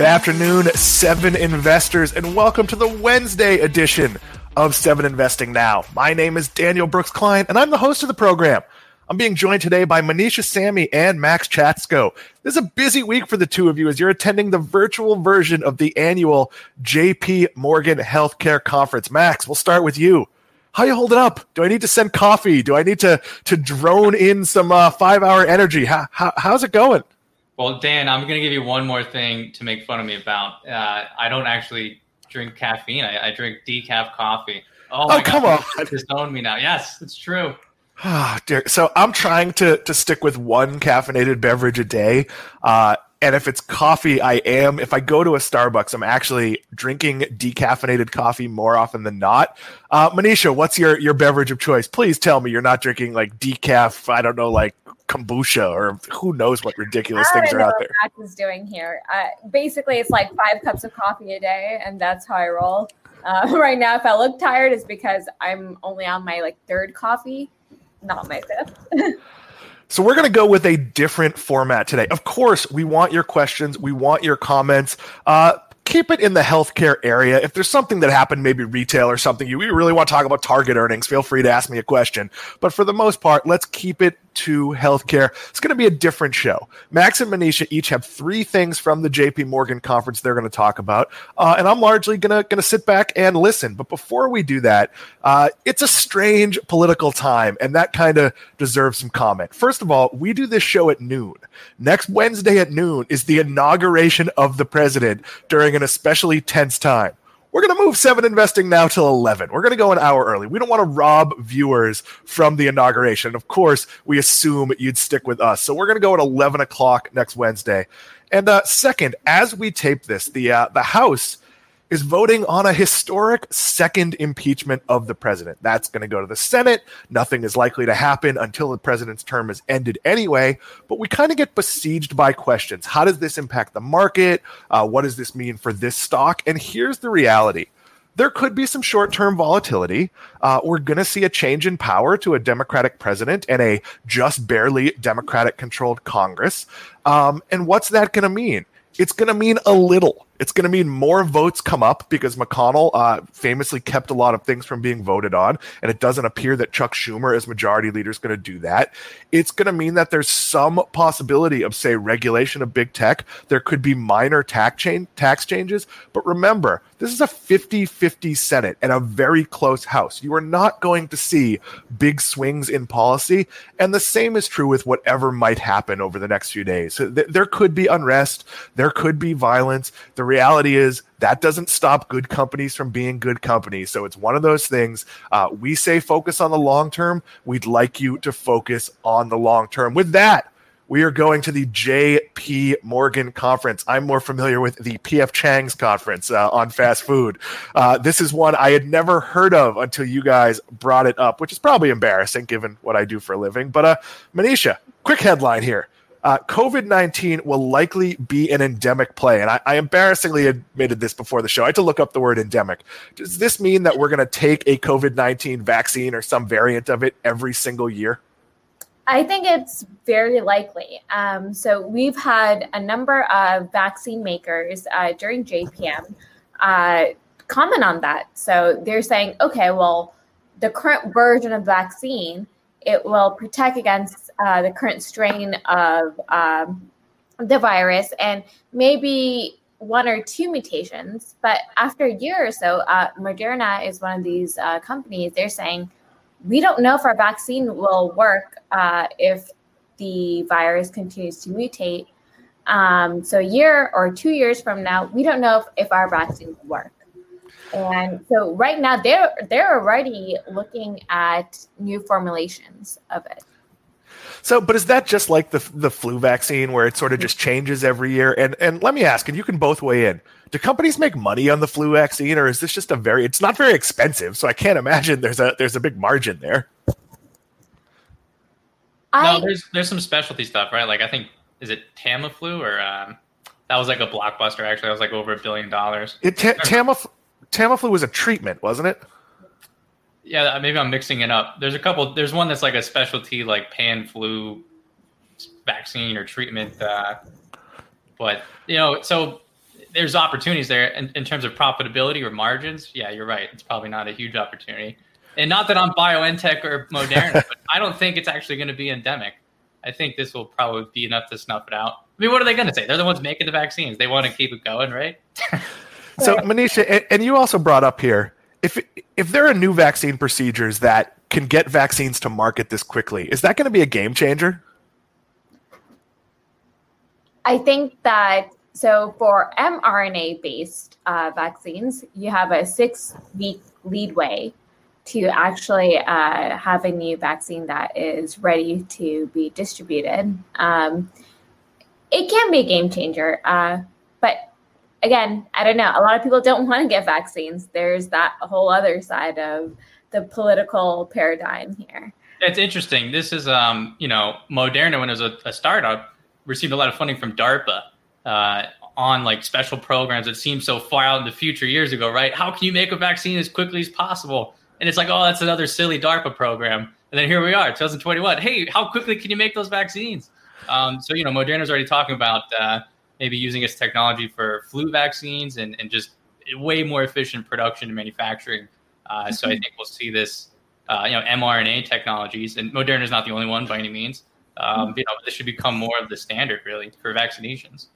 Good afternoon, Seven Investors, and welcome to the Wednesday edition of Seven Investing Now. My name is Daniel Brooks Kline, and I'm the host of the program. I'm being joined today by Manisha Samy and Max Chatsko. This is a busy week for the two of you as you're attending the virtual version of the annual JP Morgan Healthcare Conference. Max, we'll start with you. How you holding up? Do I need to send coffee? Do I need to to drone in some uh, five hour energy? How, how, how's it going? Well, Dan, I'm going to give you one more thing to make fun of me about. Uh, I don't actually drink caffeine. I, I drink decaf coffee. Oh, oh come God, on! Disown me now. Yes, it's true. Oh, dear. So I'm trying to to stick with one caffeinated beverage a day. Uh, and if it's coffee, I am. If I go to a Starbucks, I'm actually drinking decaffeinated coffee more often than not. Uh, Manisha, what's your your beverage of choice? Please tell me you're not drinking like decaf. I don't know, like kombucha or who knows what ridiculous things are out there. Max is doing here. Uh, basically, it's like five cups of coffee a day, and that's how I roll. Uh, right now, if I look tired, it's because I'm only on my like third coffee, not my fifth. So we're going to go with a different format today. Of course, we want your questions, we want your comments. Uh, keep it in the healthcare area. If there's something that happened, maybe retail or something, you really want to talk about target earnings, feel free to ask me a question. But for the most part, let's keep it to healthcare. It's going to be a different show. Max and Manisha each have three things from the JP Morgan conference they're going to talk about. Uh, and I'm largely going to, going to sit back and listen. But before we do that, uh, it's a strange political time, and that kind of deserves some comment. First of all, we do this show at noon. Next Wednesday at noon is the inauguration of the president during an especially tense time. We're going to move seven investing now till 11. We're going to go an hour early. We don't want to rob viewers from the inauguration. Of course, we assume you'd stick with us. So we're going to go at 11 o'clock next Wednesday. And uh, second, as we tape this, the uh, the House is voting on a historic second impeachment of the president. That's going to go to the Senate. Nothing is likely to happen until the president's term is ended anyway. But we kind of get besieged by questions. How does this impact the market? Uh, what does this mean for this stock? And here's the reality there could be some short term volatility. Uh, we're going to see a change in power to a Democratic president and a just barely Democratic controlled Congress. Um, and what's that going to mean? It's going to mean a little. It's going to mean more votes come up because McConnell uh, famously kept a lot of things from being voted on, and it doesn't appear that Chuck Schumer, as majority leader, is going to do that. It's going to mean that there's some possibility of, say, regulation of big tech. There could be minor tax, tax changes, but remember, this is a 50 50 Senate and a very close House. You are not going to see big swings in policy. And the same is true with whatever might happen over the next few days. There could be unrest, there could be violence. The reality is that doesn't stop good companies from being good companies. So it's one of those things. Uh, we say focus on the long term. We'd like you to focus on the long term. With that, we are going to the JP Morgan conference. I'm more familiar with the PF Chang's conference uh, on fast food. Uh, this is one I had never heard of until you guys brought it up, which is probably embarrassing given what I do for a living. But uh, Manisha, quick headline here. Uh, COVID 19 will likely be an endemic play. And I, I, embarrassingly admitted this before the show. I had to look up the word endemic. Does this mean that we're going to take a COVID 19 vaccine or some variant of it every single year? I think it's very likely. Um, so we've had a number of vaccine makers uh, during JPM uh, comment on that. So they're saying, okay, well, the current version of vaccine it will protect against uh, the current strain of um, the virus and maybe one or two mutations. But after a year or so, uh, Moderna is one of these uh, companies. They're saying, we don't know if our vaccine will work uh, if the virus continues to mutate. Um, so, a year or two years from now, we don't know if, if our vaccine will work. And so, right now, they're they're already looking at new formulations of it. So, but is that just like the the flu vaccine, where it sort of just changes every year? And and let me ask, and you can both weigh in. Do companies make money on the flu vaccine, or is this just a very? It's not very expensive, so I can't imagine there's a there's a big margin there. I, no, there's there's some specialty stuff, right? Like I think is it Tamiflu or um, that was like a blockbuster. Actually, that was like over a billion dollars. It ta- Tamiflu, Tamiflu was a treatment, wasn't it? yeah, maybe I'm mixing it up. There's a couple. There's one that's like a specialty, like pan flu vaccine or treatment. Uh, but you know, so there's opportunities there in, in, terms of profitability or margins. Yeah, you're right. It's probably not a huge opportunity. And not that I'm BioNTech or Moderna, but I don't think it's actually going to be endemic. I think this will probably be enough to snuff it out. I mean, what are they going to say? They're the ones making the vaccines. They want to keep it going, right? so, Manisha, and you also brought up here if if there are new vaccine procedures that can get vaccines to market this quickly, is that going to be a game changer? I think that so for mRNA based uh, vaccines, you have a six week leadway to actually uh, have a new vaccine that is ready to be distributed. Um, it can be a game changer, uh, but again, I don't know. A lot of people don't want to get vaccines. There's that whole other side of the political paradigm here. It's interesting. This is, um, you know, Moderna, when it was a, a startup, received a lot of funding from DARPA uh, on like special programs that seemed so far out in the future years ago, right? How can you make a vaccine as quickly as possible? And it's like, oh, that's another silly DARPA program. And then here we are, 2021. Hey, how quickly can you make those vaccines? Um, so, you know, Moderna's already talking about uh, maybe using its technology for flu vaccines and, and just way more efficient production and manufacturing. Uh, mm-hmm. So I mm-hmm. think we'll see this, uh, you know, mRNA technologies, and Moderna is not the only one by any means. Um, mm-hmm. You know, this should become more of the standard really for vaccinations.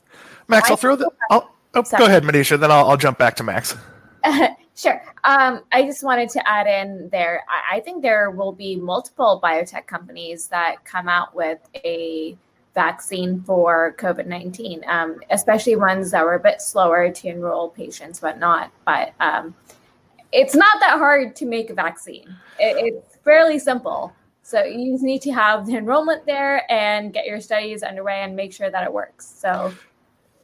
Max, I'll throw the. I'll, oh, go ahead, Manisha. Then I'll, I'll jump back to Max. sure. Um, I just wanted to add in there. I, I think there will be multiple biotech companies that come out with a vaccine for COVID 19, um, especially ones that were a bit slower to enroll patients, but not. But um, it's not that hard to make a vaccine, it, it's fairly simple. So you just need to have the enrollment there and get your studies underway and make sure that it works. So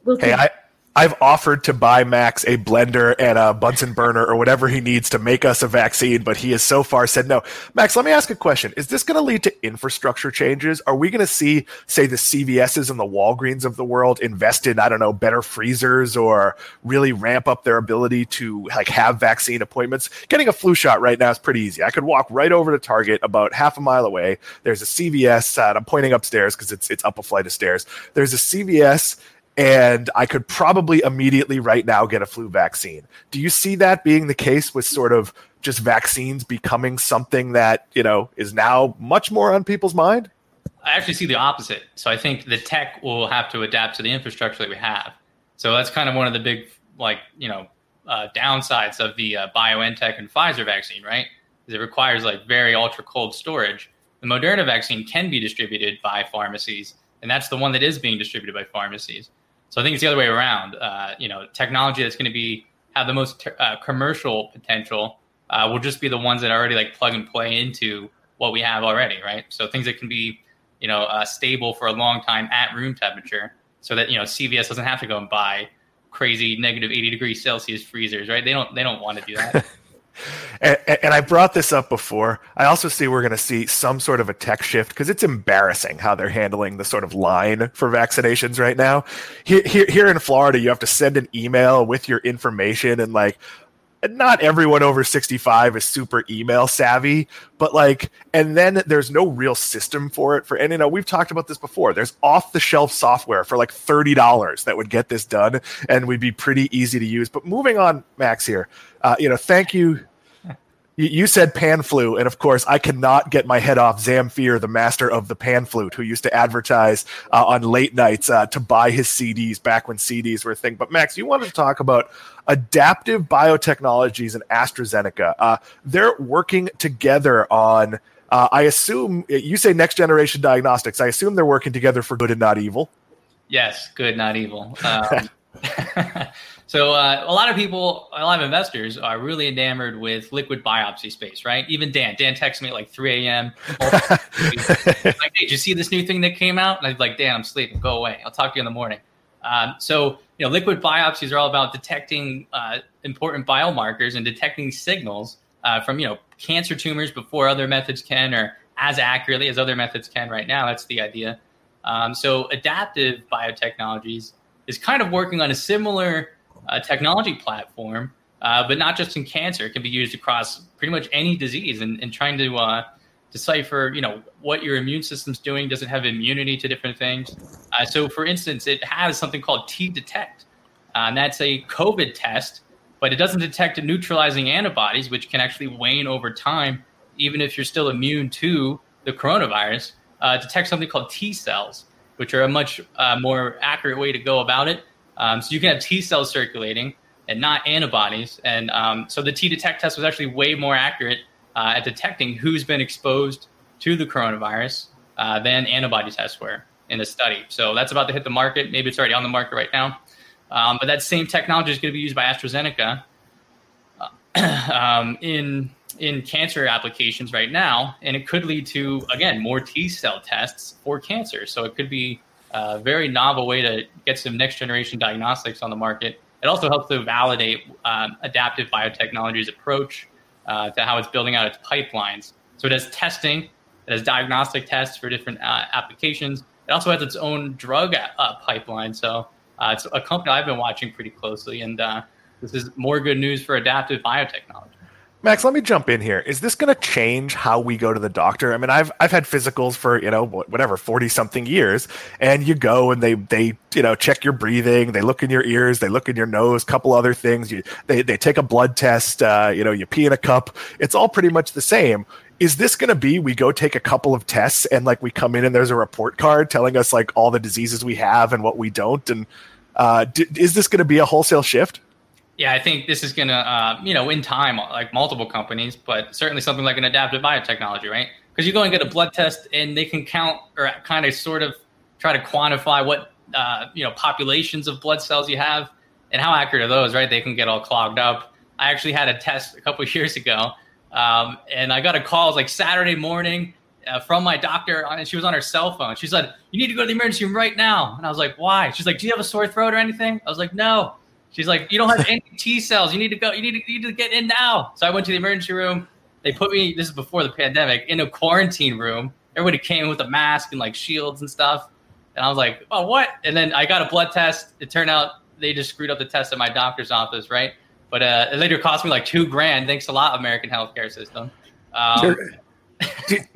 we'll hey, I, I've offered to buy Max a blender and a Bunsen burner or whatever he needs to make us a vaccine, but he has so far said no. Max, let me ask a question. Is this going to lead to infrastructure changes? Are we going to see, say, the CVSs and the Walgreens of the world invest in, I don't know, better freezers or really ramp up their ability to like have vaccine appointments? Getting a flu shot right now is pretty easy. I could walk right over to Target about half a mile away. There's a CVS, uh, and I'm pointing upstairs because it's it's up a flight of stairs. There's a CVS and I could probably immediately right now get a flu vaccine. Do you see that being the case with sort of just vaccines becoming something that, you know, is now much more on people's mind? I actually see the opposite. So I think the tech will have to adapt to the infrastructure that we have. So that's kind of one of the big, like, you know, uh, downsides of the uh, BioNTech and Pfizer vaccine, right? Is it requires like very ultra cold storage. The Moderna vaccine can be distributed by pharmacies, and that's the one that is being distributed by pharmacies. So I think it's the other way around. Uh, you know, technology that's going to be have the most uh, commercial potential uh, will just be the ones that are already like plug and play into what we have already, right? So things that can be, you know, uh, stable for a long time at room temperature, so that you know CVS doesn't have to go and buy crazy negative 80 degrees Celsius freezers, right? They don't they don't want to do that. And, and, I brought this up before. I also see we're going to see some sort of a tech shift because it's embarrassing how they're handling the sort of line for vaccinations right now. Here, here, here in Florida, you have to send an email with your information and like, not everyone over 65 is super email savvy, but like, and then there's no real system for it. For, and you know, we've talked about this before. There's off the shelf software for like $30 that would get this done and would be pretty easy to use. But moving on, Max, here, uh, you know, thank you you said pan flu, and of course, I cannot get my head off Zamfir, the master of the pan flute, who used to advertise uh, on late nights uh, to buy his CDs back when CDs were a thing. But Max, you wanted to talk about adaptive biotechnologies and AstraZeneca. Uh, they're working together on. Uh, I assume you say next generation diagnostics. I assume they're working together for good and not evil. Yes, good, not evil. Um, so uh, a lot of people, a lot of investors are really enamored with liquid biopsy space, right? Even Dan, Dan texted me at like 3 a.m. like, hey, did you see this new thing that came out? And I was like, Dan, I'm sleeping. Go away. I'll talk to you in the morning. Um, so you know, liquid biopsies are all about detecting uh, important biomarkers and detecting signals uh, from you know cancer tumors before other methods can, or as accurately as other methods can right now. That's the idea. Um, so adaptive biotechnologies is kind of working on a similar uh, technology platform, uh, but not just in cancer. It can be used across pretty much any disease and, and trying to uh, decipher, you know, what your immune system's doing. Does it have immunity to different things? Uh, so, for instance, it has something called T-Detect, uh, and that's a COVID test, but it doesn't detect neutralizing antibodies, which can actually wane over time, even if you're still immune to the coronavirus. Uh, detect something called T cells, which are a much more accurate way to go about it. Um, so you can have T cells circulating and not antibodies. And um, so the T detect test was actually way more accurate uh, at detecting who's been exposed to the coronavirus uh, than antibody tests were in the study. So that's about to hit the market. Maybe it's already on the market right now. Um, but that same technology is going to be used by AstraZeneca uh, um, in in cancer applications right now, and it could lead to again more T cell tests for cancer. So it could be a very novel way to get some next generation diagnostics on the market. It also helps to validate um, adaptive biotechnology's approach uh, to how it's building out its pipelines. So it has testing, it has diagnostic tests for different uh, applications. It also has its own drug uh, pipeline. So uh, it's a company I've been watching pretty closely, and uh, this is more good news for adaptive biotechnology. Max, let me jump in here. Is this going to change how we go to the doctor? I mean, I've I've had physicals for you know whatever forty something years, and you go and they they you know check your breathing, they look in your ears, they look in your nose, couple other things. You they they take a blood test. Uh, you know, you pee in a cup. It's all pretty much the same. Is this going to be we go take a couple of tests and like we come in and there's a report card telling us like all the diseases we have and what we don't? And uh, d- is this going to be a wholesale shift? Yeah, I think this is to, uh, you know, in time, like multiple companies, but certainly something like an adaptive biotechnology, right? Because you go and get a blood test and they can count or kind of sort of try to quantify what, uh, you know, populations of blood cells you have and how accurate are those, right? They can get all clogged up. I actually had a test a couple years ago um, and I got a call, like Saturday morning uh, from my doctor and she was on her cell phone. She said, you need to go to the emergency room right now. And I was like, why? She's like, do you have a sore throat or anything? I was like, no. She's like, you don't have any T cells. You need to go. You need to, you need to get in now. So I went to the emergency room. They put me. This is before the pandemic in a quarantine room. Everybody came with a mask and like shields and stuff. And I was like, oh, what? And then I got a blood test. It turned out they just screwed up the test at my doctor's office, right? But uh, it later cost me like two grand. Thanks a lot, American healthcare system. Um,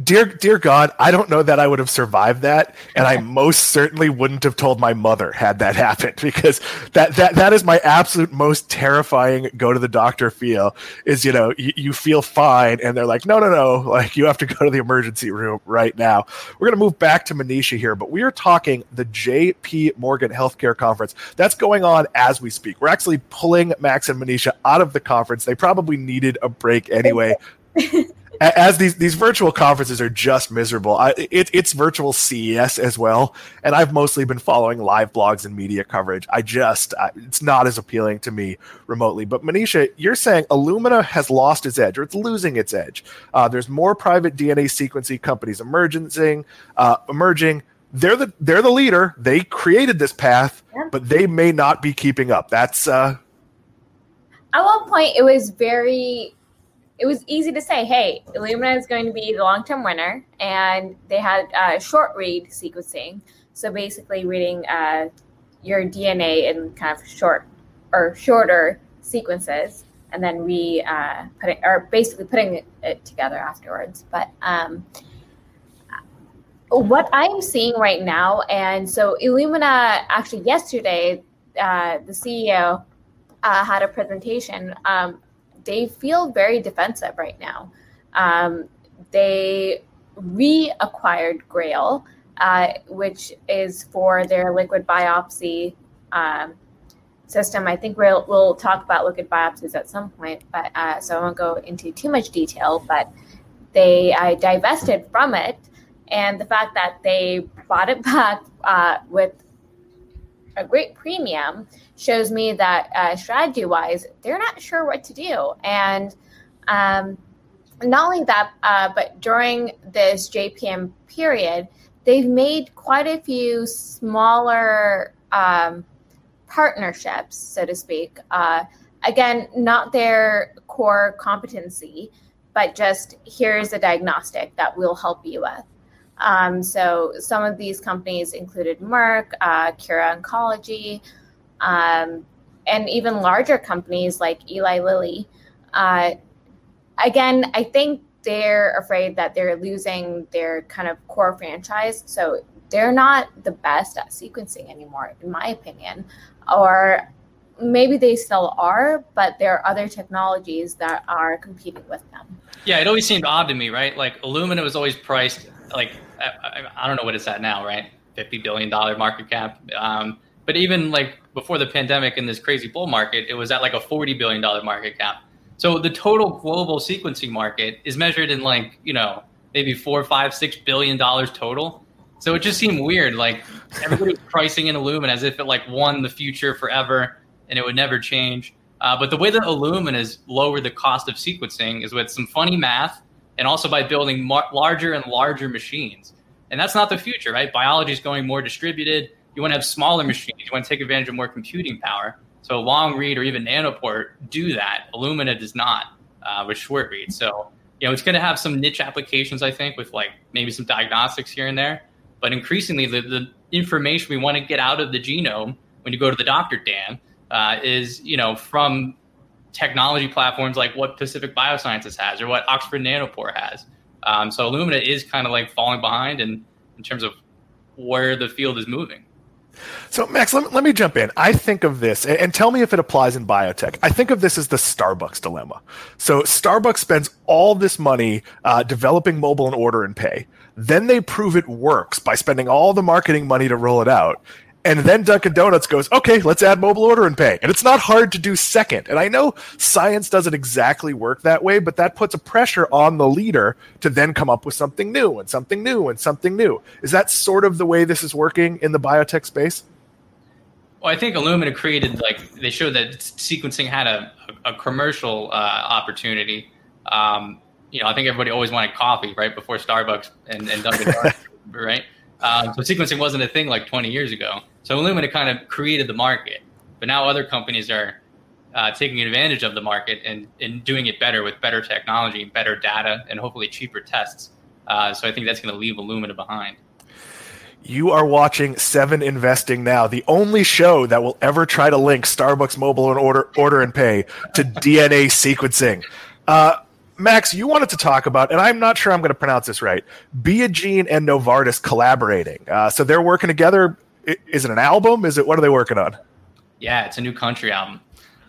dear, dear God, I don't know that I would have survived that, and I most certainly wouldn't have told my mother had that happened because that that that is my absolute most terrifying go to the doctor feel is you know you, you feel fine and they're like no no no like you have to go to the emergency room right now. We're gonna move back to Manisha here, but we are talking the J.P. Morgan Healthcare Conference that's going on as we speak. We're actually pulling Max and Manisha out of the conference. They probably needed a break anyway. as these these virtual conferences are just miserable. I, it, it's virtual CES as well, and I've mostly been following live blogs and media coverage. I just I, it's not as appealing to me remotely. But Manisha, you're saying Illumina has lost its edge, or it's losing its edge. Uh, there's more private DNA sequencing companies emerging, uh, emerging. They're the they're the leader. They created this path, but they may not be keeping up. That's uh, at one point it was very it was easy to say, hey, Illumina is going to be the long term winner. And they had uh, short read sequencing. So basically, reading uh, your DNA in kind of short or shorter sequences and then re uh, putting or basically putting it, together afterwards. But um, what I'm seeing right now, and so Illumina actually yesterday, uh, the CEO uh, had a presentation um, they feel very defensive right now. Um, they reacquired Grail, uh, which is for their liquid biopsy um, system. I think we'll, we'll talk about liquid biopsies at some point, but uh, so I won't go into too much detail. But they uh, divested from it, and the fact that they bought it back uh, with a great premium shows me that uh, strategy wise, they're not sure what to do. And um, not only that, uh, but during this JPM period, they've made quite a few smaller um, partnerships, so to speak. Uh, again, not their core competency, but just here's a diagnostic that we'll help you with. Um, so some of these companies included Merck, uh, Kura Oncology, um, and even larger companies like Eli Lilly. Uh, again, I think they're afraid that they're losing their kind of core franchise. So they're not the best at sequencing anymore, in my opinion. Or maybe they still are, but there are other technologies that are competing with them. Yeah, it always seemed odd to me, right? Like Illumina was always priced like I, I don't know what it's at now, right? Fifty billion dollar market cap. Um, but even like before the pandemic in this crazy bull market, it was at like a forty billion dollar market cap. So the total global sequencing market is measured in like you know maybe four, five, six billion dollars total. So it just seemed weird. Like everybody's pricing in Illumina as if it like won the future forever and it would never change. Uh, but the way that Illumina has lowered the cost of sequencing is with some funny math and also by building mar- larger and larger machines. And that's not the future, right? Biology is going more distributed. You want to have smaller machines. You want to take advantage of more computing power. So long read or even nanopore do that. Illumina does not uh, with short read. So you know it's going to have some niche applications, I think, with like maybe some diagnostics here and there. But increasingly, the, the information we want to get out of the genome when you go to the doctor, Dan, uh, is you know from technology platforms like what Pacific Biosciences has or what Oxford Nanopore has. Um, so Illumina is kind of like falling behind in, in terms of where the field is moving. So, Max, let me, let me jump in. I think of this, and, and, tell me if it applies in biotech. I think of this as the Starbucks dilemma. So, Starbucks spends all this money uh, developing mobile and order and pay. Then they prove it works by spending all the marketing money to roll it out. And then Dunkin' Donuts goes, okay, let's add mobile order and pay. And it's not hard to do second. And I know science doesn't exactly work that way, but that puts a pressure on the leader to then come up with something new and something new and something new. Is that sort of the way this is working in the biotech space? Well, I think Illumina created, like, they showed that sequencing had a, a, commercial uh, opportunity. Um, you know, I think everybody always wanted coffee right before Starbucks and, and Dunkin' Donuts, right? Um, so sequencing wasn't a thing like 20 years ago. So Illumina kind of created the market, but now other companies are uh, taking advantage of the market and, and doing it better with better technology, better data, and hopefully cheaper tests. Uh, so I think that's going to leave Illumina behind. You are watching Seven Investing now, the only show that will ever try to link Starbucks Mobile and Order Order and Pay to DNA sequencing. Uh, Max, you wanted to talk about, and I'm not sure I'm going to pronounce this right. BeiGene and Novartis collaborating. Uh, so they're working together. Is it an album? Is it what are they working on? Yeah, it's a new country album.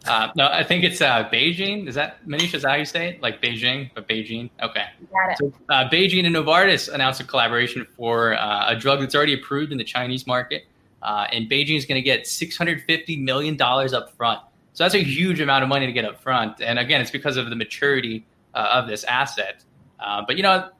Uh, no, I think it's uh, Beijing. Is that Manisha? Is that how you say it? Like Beijing, but Beijing. Okay. Got it. So, uh, BeiGene and Novartis announced a collaboration for uh, a drug that's already approved in the Chinese market, uh, and BeiGene is going to get 650 million dollars up front. So that's a huge amount of money to get up front. And again, it's because of the maturity uh, of this asset. Uh, but you know,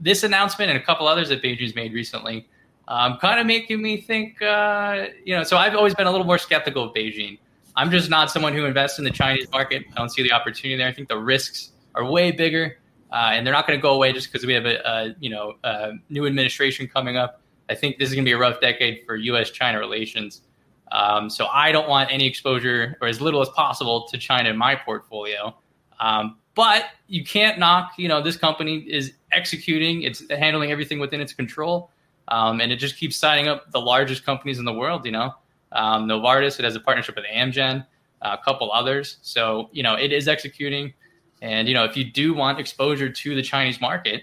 this announcement and a couple others that BeiGene's made recently, um, kind of making me think. Uh, you know, so I've always been a little more skeptical of BeiGene. I'm just not someone who invests in the Chinese market. I don't see the opportunity there. I think the risks are way bigger, uh, and they're not going to go away just because we have a, a you know a new administration coming up. I think this is going to be a rough decade for U.S.-China relations. Um, so I don't want any exposure or as little as possible to China in my portfolio. Um, but you can't knock, you know, this company is executing, it's handling everything within its control. Um, and it just keeps signing up the largest companies in the world, you know. Um, Novartis, it has a partnership with Amgen, uh, a couple others. So, you know, it is executing. And, you know, if you do want exposure to the Chinese market,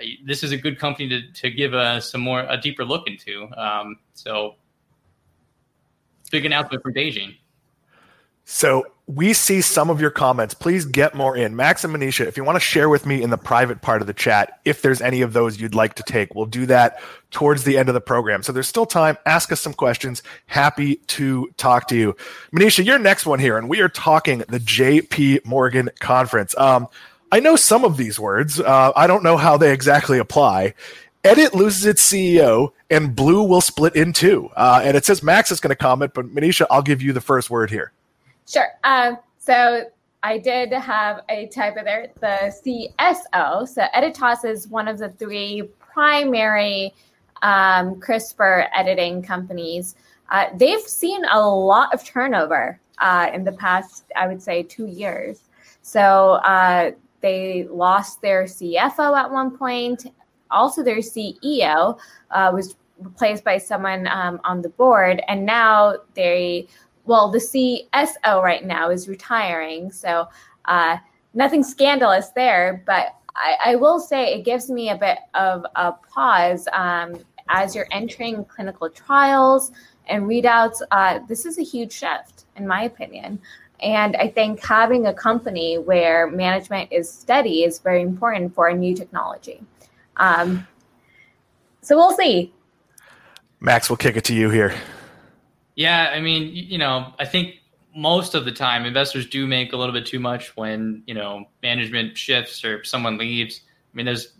uh, this is a good company to, to give a, some more, a deeper look into. Um, so, big announcement from BeiGene. So we see some of your comments. Please get more in. Max and Manisha, if you want to share with me in the private part of the chat, if there's any of those you'd like to take, we'll do that towards the end of the program. So there's still time. Ask us some questions. Happy to talk to you. Manisha, you're next one here, and we are talking the JP Morgan conference. Um, I know some of these words. Uh, I don't know how they exactly apply. Edit loses its CEO, and Blue will split in two. Uh, and it says Max is going to comment, but Manisha, I'll give you the first word here. Sure. Um, so I did have a typo there, the CSO. So Editas is one of the three primary um, CRISPR editing companies. Uh, they've seen a lot of turnover uh, in the past, I would say, two years. So uh, they lost their CFO at one point. Also, their CEO uh, was replaced by someone um, on the board, and now they, well, the CSO right now is retiring. So uh, nothing scandalous there, but I, I, will say it gives me a bit of a pause um, as you're entering clinical trials and readouts. Uh, this is a huge shift, in my opinion. And I think having a company where management is steady is very important for a new technology. Um, so we'll see. Max, we'll kick it to you here. Yeah, I mean, you know, I think most of the time investors do make a little bit too much when, you know, management shifts or someone leaves. I mean, there's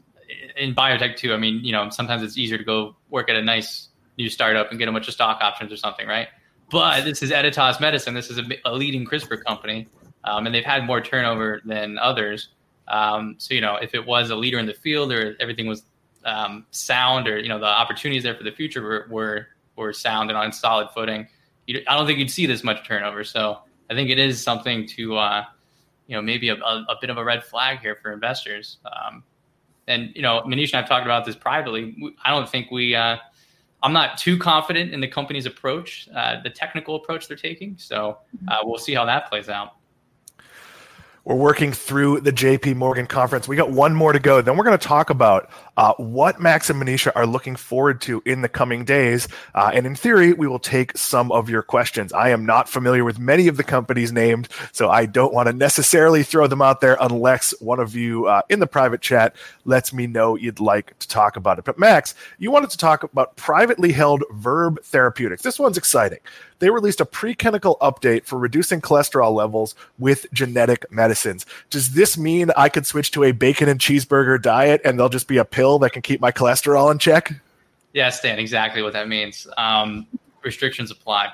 in biotech too. I mean, you know, sometimes it's easier to go work at a nice new startup and get a bunch of stock options or something, right? But this is Editas Medicine. This is a, a leading CRISPR company, um, and they've had more turnover than others. Um, so you know, if it was a leader in the field or everything was um, sound, or you know, the opportunities there for the future were were, were sound and on solid footing, you, I don't think you'd see this much turnover. So I think it is something to uh, you know maybe a, a, a, bit of a red flag here for investors. Um, and you know, Manish and I've talked about this privately. I don't think we uh, I'm not too confident in the company's approach, uh, the technical approach they're taking. So uh, we'll see how that plays out. We're working through the JP Morgan conference. We got one more to go. Then we're going to talk about uh, what Max and Manisha are looking forward to in the coming days. Uh, and in theory, we will take some of your questions. I am not familiar with many of the companies named, so I don't want to necessarily throw them out there unless one of you uh, in the private chat lets me know you'd like to talk about it. But Max, you wanted to talk about privately held Verve Therapeutics. This one's exciting they released a preclinical update for reducing cholesterol levels with genetic medicines. Does this mean I could switch to a bacon and cheeseburger diet and there'll just be a pill that can keep my cholesterol in check? Yeah, Stan, exactly what that means. Um, restrictions apply.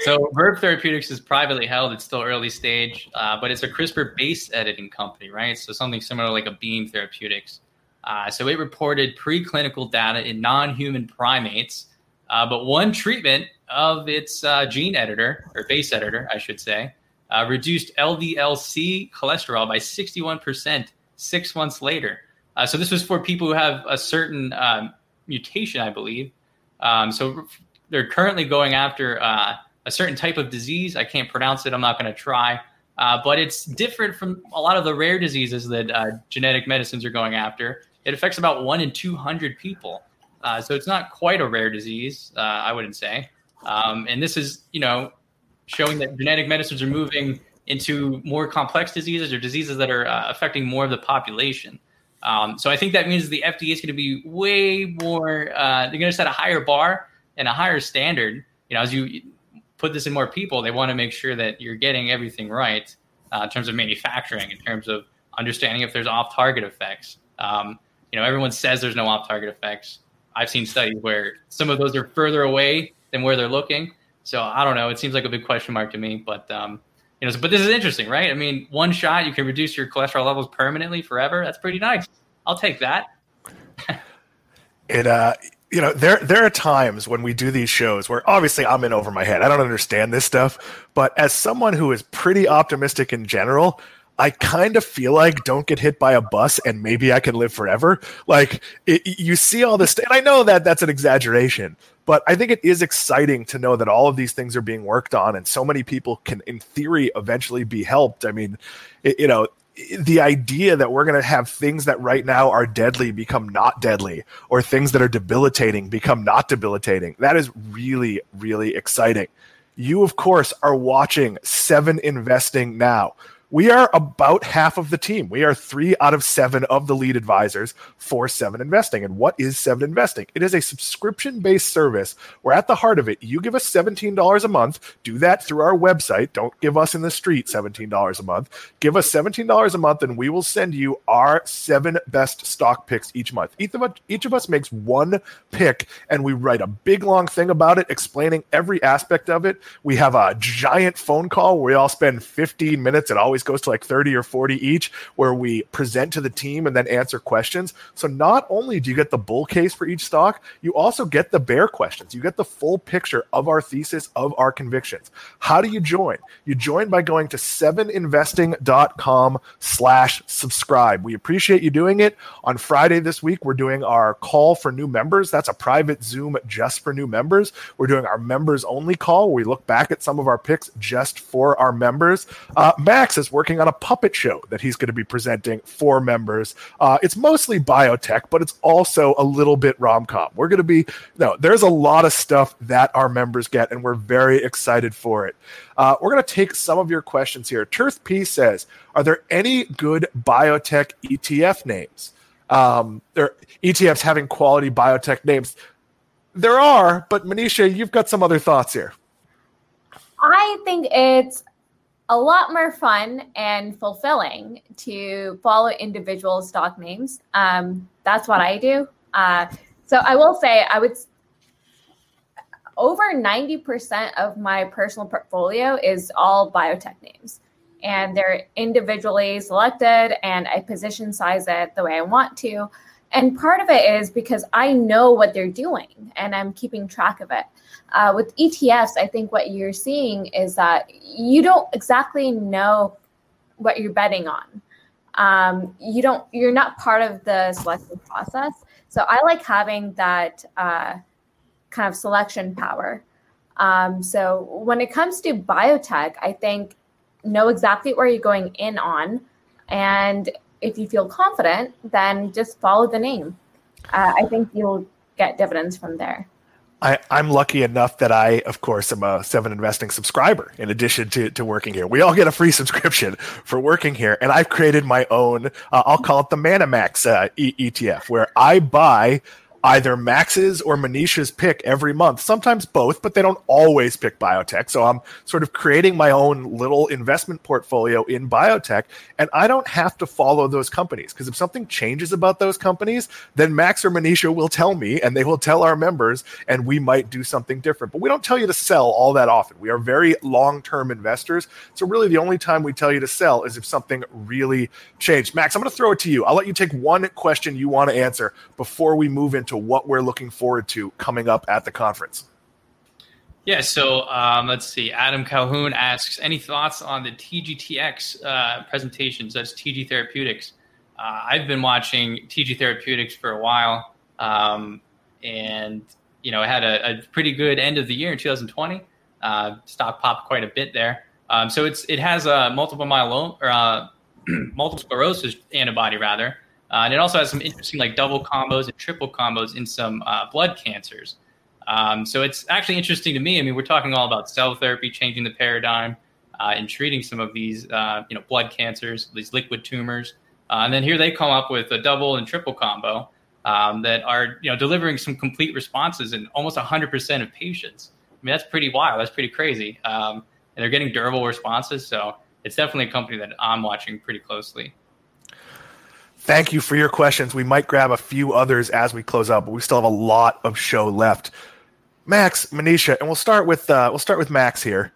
So Verve Therapeutics is privately held. It's still early stage, uh, but it's a CRISPR base editing company, right? So something similar like a Beam Therapeutics. Uh, so it reported preclinical data in non-human primates, uh, but one treatment of its uh, gene editor or base editor, I should say, uh, reduced LDLC cholesterol by 61% six months later. Uh, so this was for people who have a certain um, mutation, I believe. Um, so they're currently going after uh, a certain type of disease. I can't pronounce it. I'm not going to try. Uh, but it's different from a lot of the rare diseases that genetic medicines are going after. It affects about one in 200 people. So it's not quite a rare disease, I wouldn't say. Um, and this is, you know, showing that genetic medicines are moving into more complex diseases or diseases that are uh, affecting more of the population. Um, so I think that means the FDA is going to be way more. Uh, they're going to set a higher bar and a higher standard. You know, as you put this in more people, they want to make sure that you're getting everything right uh, in terms of manufacturing, in terms of understanding if there's off-target effects. Um, you know, everyone says there's no off-target effects. I've seen studies where some of those are further away than where they're looking. So I don't know. It seems like a big question mark to me, but um, you know, but this is interesting, right? I mean, one shot you can reduce your cholesterol levels permanently forever. That's pretty nice. I'll take that. it uh you know there there are times when we do these shows where obviously I'm in over my head. I don't understand this stuff, but as someone who is pretty optimistic in general, I kind of feel like don't get hit by a bus and maybe I can live forever. Like it, you see all this, and I know that that's an exaggeration, but I think it is exciting to know that all of these things are being worked on and so many people can, in theory, eventually be helped. I mean, it, you know, the idea that we're going to have things that right now are deadly become not deadly or things that are debilitating become not debilitating. That is really, really exciting. You, of course, are watching Seven Investing now we are about half of the team. We are three out of seven of the lead advisors for Seven Investing. And what is Seven Investing? It is a subscription based service where, at the heart of it, you give us $17 a month. Do that through our website. Don't give us in the street $17 a month. Give us $17 a month, and we will send you our seven best stock picks each month. Each of us, each of us makes one pick, and we write a big long thing about it, explaining every aspect of it. We have a giant phone call where we all spend 15 minutes. It always goes to like 30 or 40 each, where we present to the team and then answer questions. So not only do you get the bull case for each stock, you also get the bear questions. You get the full picture of our thesis, of our convictions. How do you join? You join by going to seveninvesting.com slash subscribe. We appreciate you doing it. On Friday this week, we're doing our call for new members. That's a private Zoom just for new members. We're doing our members only call where we look back at some of our picks just for our members. Uh, Max is working on a puppet show that he's going to be presenting for members. Uh, it's mostly biotech, but it's also a little bit rom com. We're going to be, no, there's a lot of stuff that our members get, and we're very excited for it. Uh, we're going to take some of your questions here. Turth P says, Are there any good biotech ETF names? Um, there ETFs having quality biotech names. There are, but Manisha, you've got some other thoughts here. I think it's a lot more fun and fulfilling to follow individual stock names. Um, that's what I do. Uh, so I will say I would over 90% of my personal portfolio is all biotech names and they're individually selected and I position size it the way I want to. And part of it is because I know what they're doing and I'm keeping track of it. Uh, with ETFs, I think what you're seeing is that you don't exactly know what you're betting on. Um, you don't. You're not part of the selection process. So I like having that uh, kind of selection power. Um, so when it comes to biotech, I think know exactly where you're going in on, and if you feel confident, then just follow the name. Uh, I think you'll get dividends from there. I, am lucky enough that I, of course, am a Seven Investing subscriber in addition to, to working here. We all get a free subscription for working here. And I've created my own, uh, I'll call it the Manamax uh, e- ETF, where I buy either Max's or Manisha's pick every month, sometimes both, but they don't always pick biotech. So I'm sort of creating my own little investment portfolio in biotech, and I don't have to follow those companies because if something changes about those companies, then Max or Manisha will tell me and they will tell our members, and we might do something different. But we don't tell you to sell all that often. We are very long term investors. So really, the only time we tell you to sell is if something really changed. Max, I'm going to throw it to you. I'll let you take one question you want to answer before we move into to what we're looking forward to coming up at the conference. Yeah, so um, let's see. Adam Calhoun asks, any thoughts on the TGTX uh, presentations? That's TG Therapeutics. Uh, I've been watching TG Therapeutics for a while, um, and you know, had a, a, pretty good end of the year in 2020. Uh, stock popped quite a bit there. Um, so it's it has a multiple myeloma or uh, multiple sclerosis antibody rather, uh, and it also has some interesting like double combos and triple combos in some uh, blood cancers. Um, so it's actually interesting to me. I mean, we're talking all about cell therapy changing the paradigm uh, in treating some of these, uh, you know, blood cancers, these liquid tumors, uh, and then here they come up with a double and triple combo um, that are, you know, delivering some complete responses in almost 100% of patients. I mean, that's pretty wild. That's pretty crazy, um, and they're getting durable responses. So it's definitely a company that I'm watching pretty closely. Thank you for your questions. We might grab a few others as we close out, but we still have a lot of show left. Max, Manisha, and we'll start with uh, we'll start with Max here.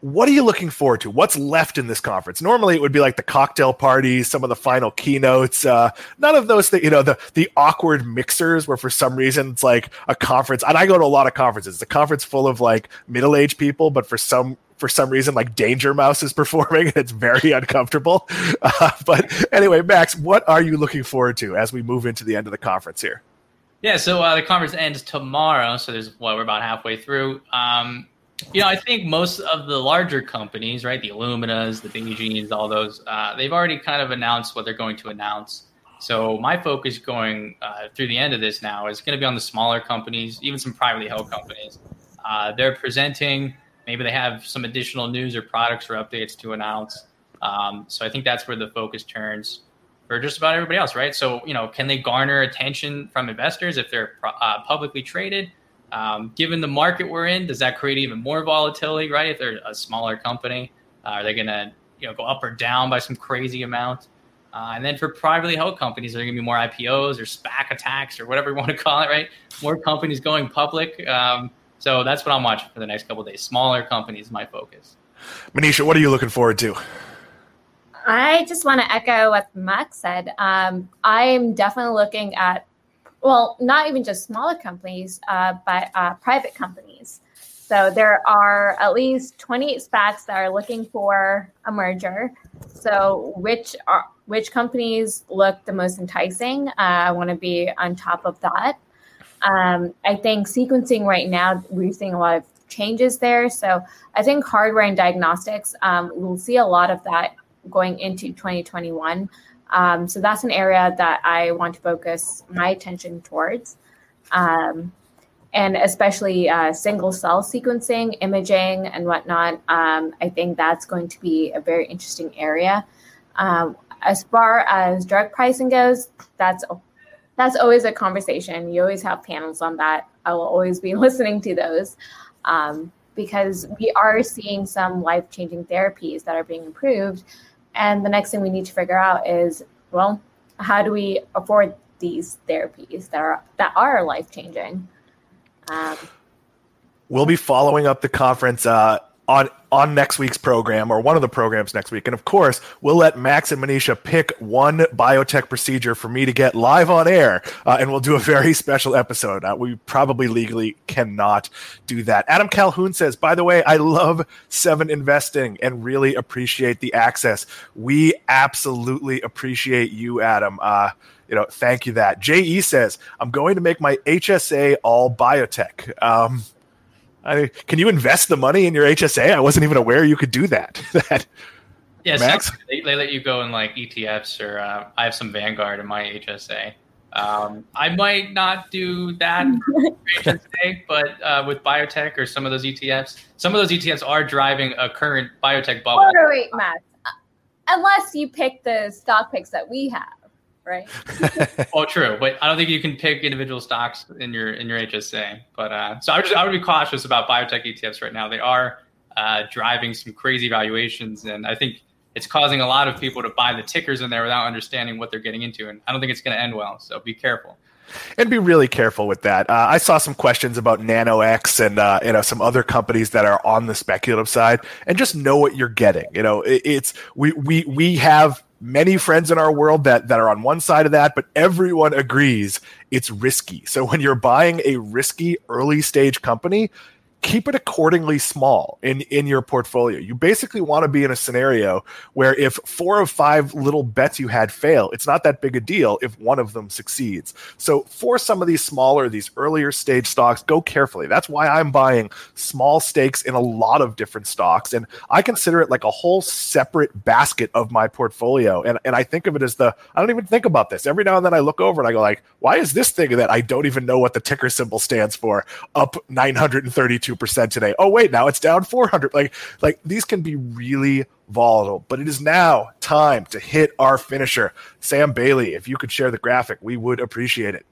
What are you looking forward to? What's left in this conference? Normally, it would be like the cocktail parties, some of the final keynotes. Uh, none of those things, you know, the the awkward mixers where for some reason it's like a conference. And I go to a lot of conferences. It's a conference full of like middle aged people, but for some for some reason like Danger Mouse is performing and it's very uncomfortable. Uh, but anyway, Max, what are you looking forward to as we move into the end of the conference here? Yeah, so uh, the conference ends tomorrow, so there's well, we're about halfway through. Um, you know, I think most of the larger companies, right, the Illuminas, the BeiGenes, all those, uh, they've already kind of announced what they're going to announce. So my focus going uh, through the end of this now is going to be on the smaller companies, even some privately held companies. Uh, they're presenting Maybe they have some additional news or products or updates to announce. Um, so I think that's where the focus turns for just about everybody else, right? So you know, can they garner attention from investors if they're uh, publicly traded? Um, given the market we're in, does that create even more volatility, right? If they're a smaller company, uh, are they going to you know go up or down by some crazy amount? Uh, and then for privately held companies, there are going to be more IPOs or SPAC attacks or whatever you want to call it, right? More companies going public. Um, so that's what I'm watching for the next couple days. Smaller companies, my focus. Manisha, what are you looking forward to? I just want to echo what Max said. Um, I'm definitely looking at, well, not even just smaller companies, uh, but uh, private companies. So there are at least 28 SPACs that are looking for a merger. So which are which companies look the most enticing? Uh, I want to be on top of that. Um, I think sequencing right now we're seeing a lot of changes there. So I think hardware and diagnostics um, we'll see a lot of that going into 2021. Um, so that's an area that I want to focus my attention towards. Um, and especially uh, single cell sequencing, imaging, and whatnot. Um, I think that's going to be a very interesting area. Um, as far as drug pricing goes, that's that's always a conversation. You always have panels on that. I will always be listening to those um, because we are seeing some life changing therapies that are being improved. And the next thing we need to figure out is, well, how do we afford these therapies that are that are life changing? Um, we'll be following up the conference uh, on on next week's program or one of the programs next week, and of course, we'll let Max and Manisha pick one biotech procedure for me to get live on air, uh, and we'll do a very special episode. Uh, we probably legally cannot do that. Adam Calhoun says, by the way, I love Seven Investing and really appreciate the access. We absolutely appreciate you, Adam. Uh, you know, thank you that. JE says, I'm going to make my HSA all biotech. Um, I, can you invest the money in your HSA? I wasn't even aware you could do that. that yeah, Max? They, they, let you go in like ETFs or uh, I have some Vanguard in my HSA. Um, I might not do that HSA, but uh, with biotech or some of those ETFs, some of those ETFs are driving a current biotech bubble. Wait, wait, Max. Unless you pick the stock picks that we have right? well, true, but I don't think you can pick individual stocks in your in your HSA. But uh, so I would just, I would be cautious about biotech ETFs right now. They are uh, driving some crazy valuations, and I think it's causing a lot of people to buy the tickers in there without understanding what they're getting into. And I don't think it's going to end well. So be careful and be really careful with that. Uh, I saw some questions about NanoX and uh, you know some other companies that are on the speculative side, and just know what you're getting. You know, it, it's we we we have many friends in our world that that are on one side of that, but everyone agrees it's risky. So when you're buying a risky early stage company, keep it accordingly small in in your portfolio. You basically want to be in a scenario where if four of five little bets you had fail, it's not that big a deal if one of them succeeds. So for some of these smaller, these earlier stage stocks, go carefully. That's why I'm buying small stakes in a lot of different stocks, and I consider it like a whole separate basket of my portfolio. And and I think of it as the I don't even think about this. Every now and then I look over and I go like, why is this thing that I don't even know what the ticker symbol stands for up 932 percent today. Oh wait, now it's down 400. Like like these can be really volatile, but it is now time to hit our finisher. Sam Bailey, if you could share the graphic, we would appreciate it.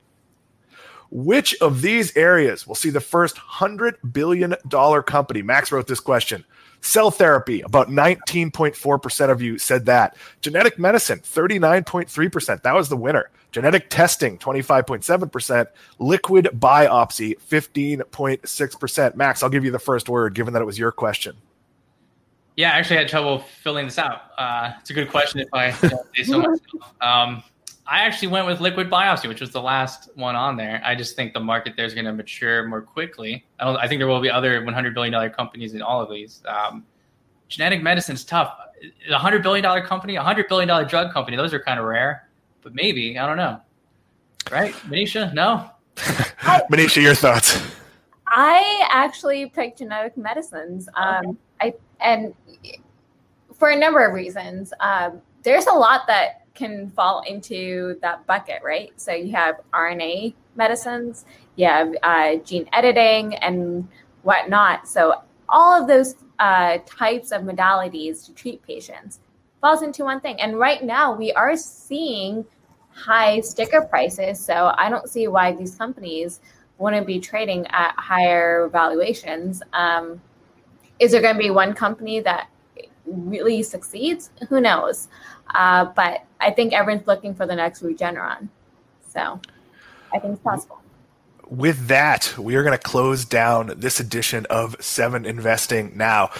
Which of these areas will see the first $100 billion company? Max wrote this question. Cell therapy, about 19.4% of you said that. Genetic medicine, 39.3%. That was the winner. Genetic testing, 25.7%. Liquid biopsy, 15.6%. Max, I'll give you the first word, given that it was your question. Yeah, I actually had trouble filling this out. Uh, it's a good question if I say so myself. Um, I actually went with liquid biopsy, which was the last one on there. I just think the market there is going to mature more quickly. I don't. I think there will be other 100 billion dollar companies in all of these. Um, genetic medicine is tough. A 100 billion dollar company, a 100 billion dollar drug company, those are kind of rare but maybe I don't know. Right, Manisha? No. Manisha, your thoughts? I actually picked genetic medicines. Um, I and for a number of reasons. Um, there's a lot that can fall into that bucket, right? So you have RNA medicines, you have uh, gene editing, and whatnot. So all of those uh, types of modalities to treat patients falls into one thing. And right now, we are seeing high sticker prices. So I don't see why these companies wouldn't be trading at higher valuations. Um, is there going to be one company that really succeeds? Who knows? Uh, but I think everyone's looking for the next Regeneron. So I think it's possible. With that, we are going to close down this edition of Seven Investing now.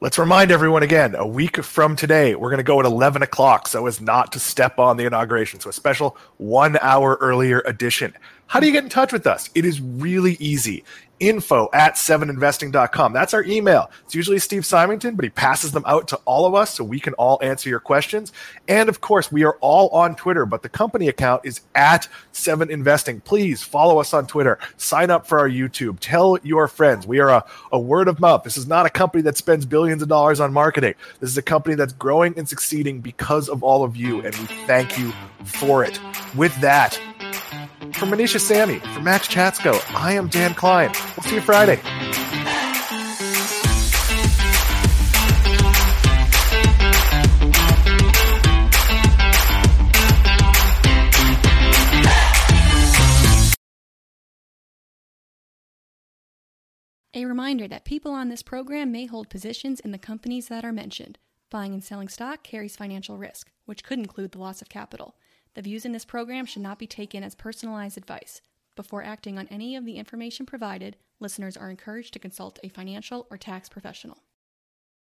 Let's remind everyone again a week from today, we're going to go at 11 o'clock so as not to step on the inauguration. So, a special one hour earlier edition. How do you get in touch with us? It is really easy info at seveninvesting.com. That's our email. It's usually Steve Symington, but he passes them out to all of us so we can all answer your questions. And of course, we are all on Twitter, but the company account is at Seven Investing. Please follow us on Twitter. Sign up for our YouTube. Tell your friends. We are a, a word of mouth. This is not a company that spends billions of dollars on marketing. This is a company that's growing and succeeding because of all of you, and we thank you for it. With that, for Manisha Samy, for Maxx Chatsko, I am Dan Kline. We'll see you Friday. A reminder that people on this program may hold positions in the companies that are mentioned. Buying and selling stock carries financial risk, which could include the loss of capital. The views in this program should not be taken as personalized advice. Before acting on any of the information provided, listeners are encouraged to consult a financial or tax professional.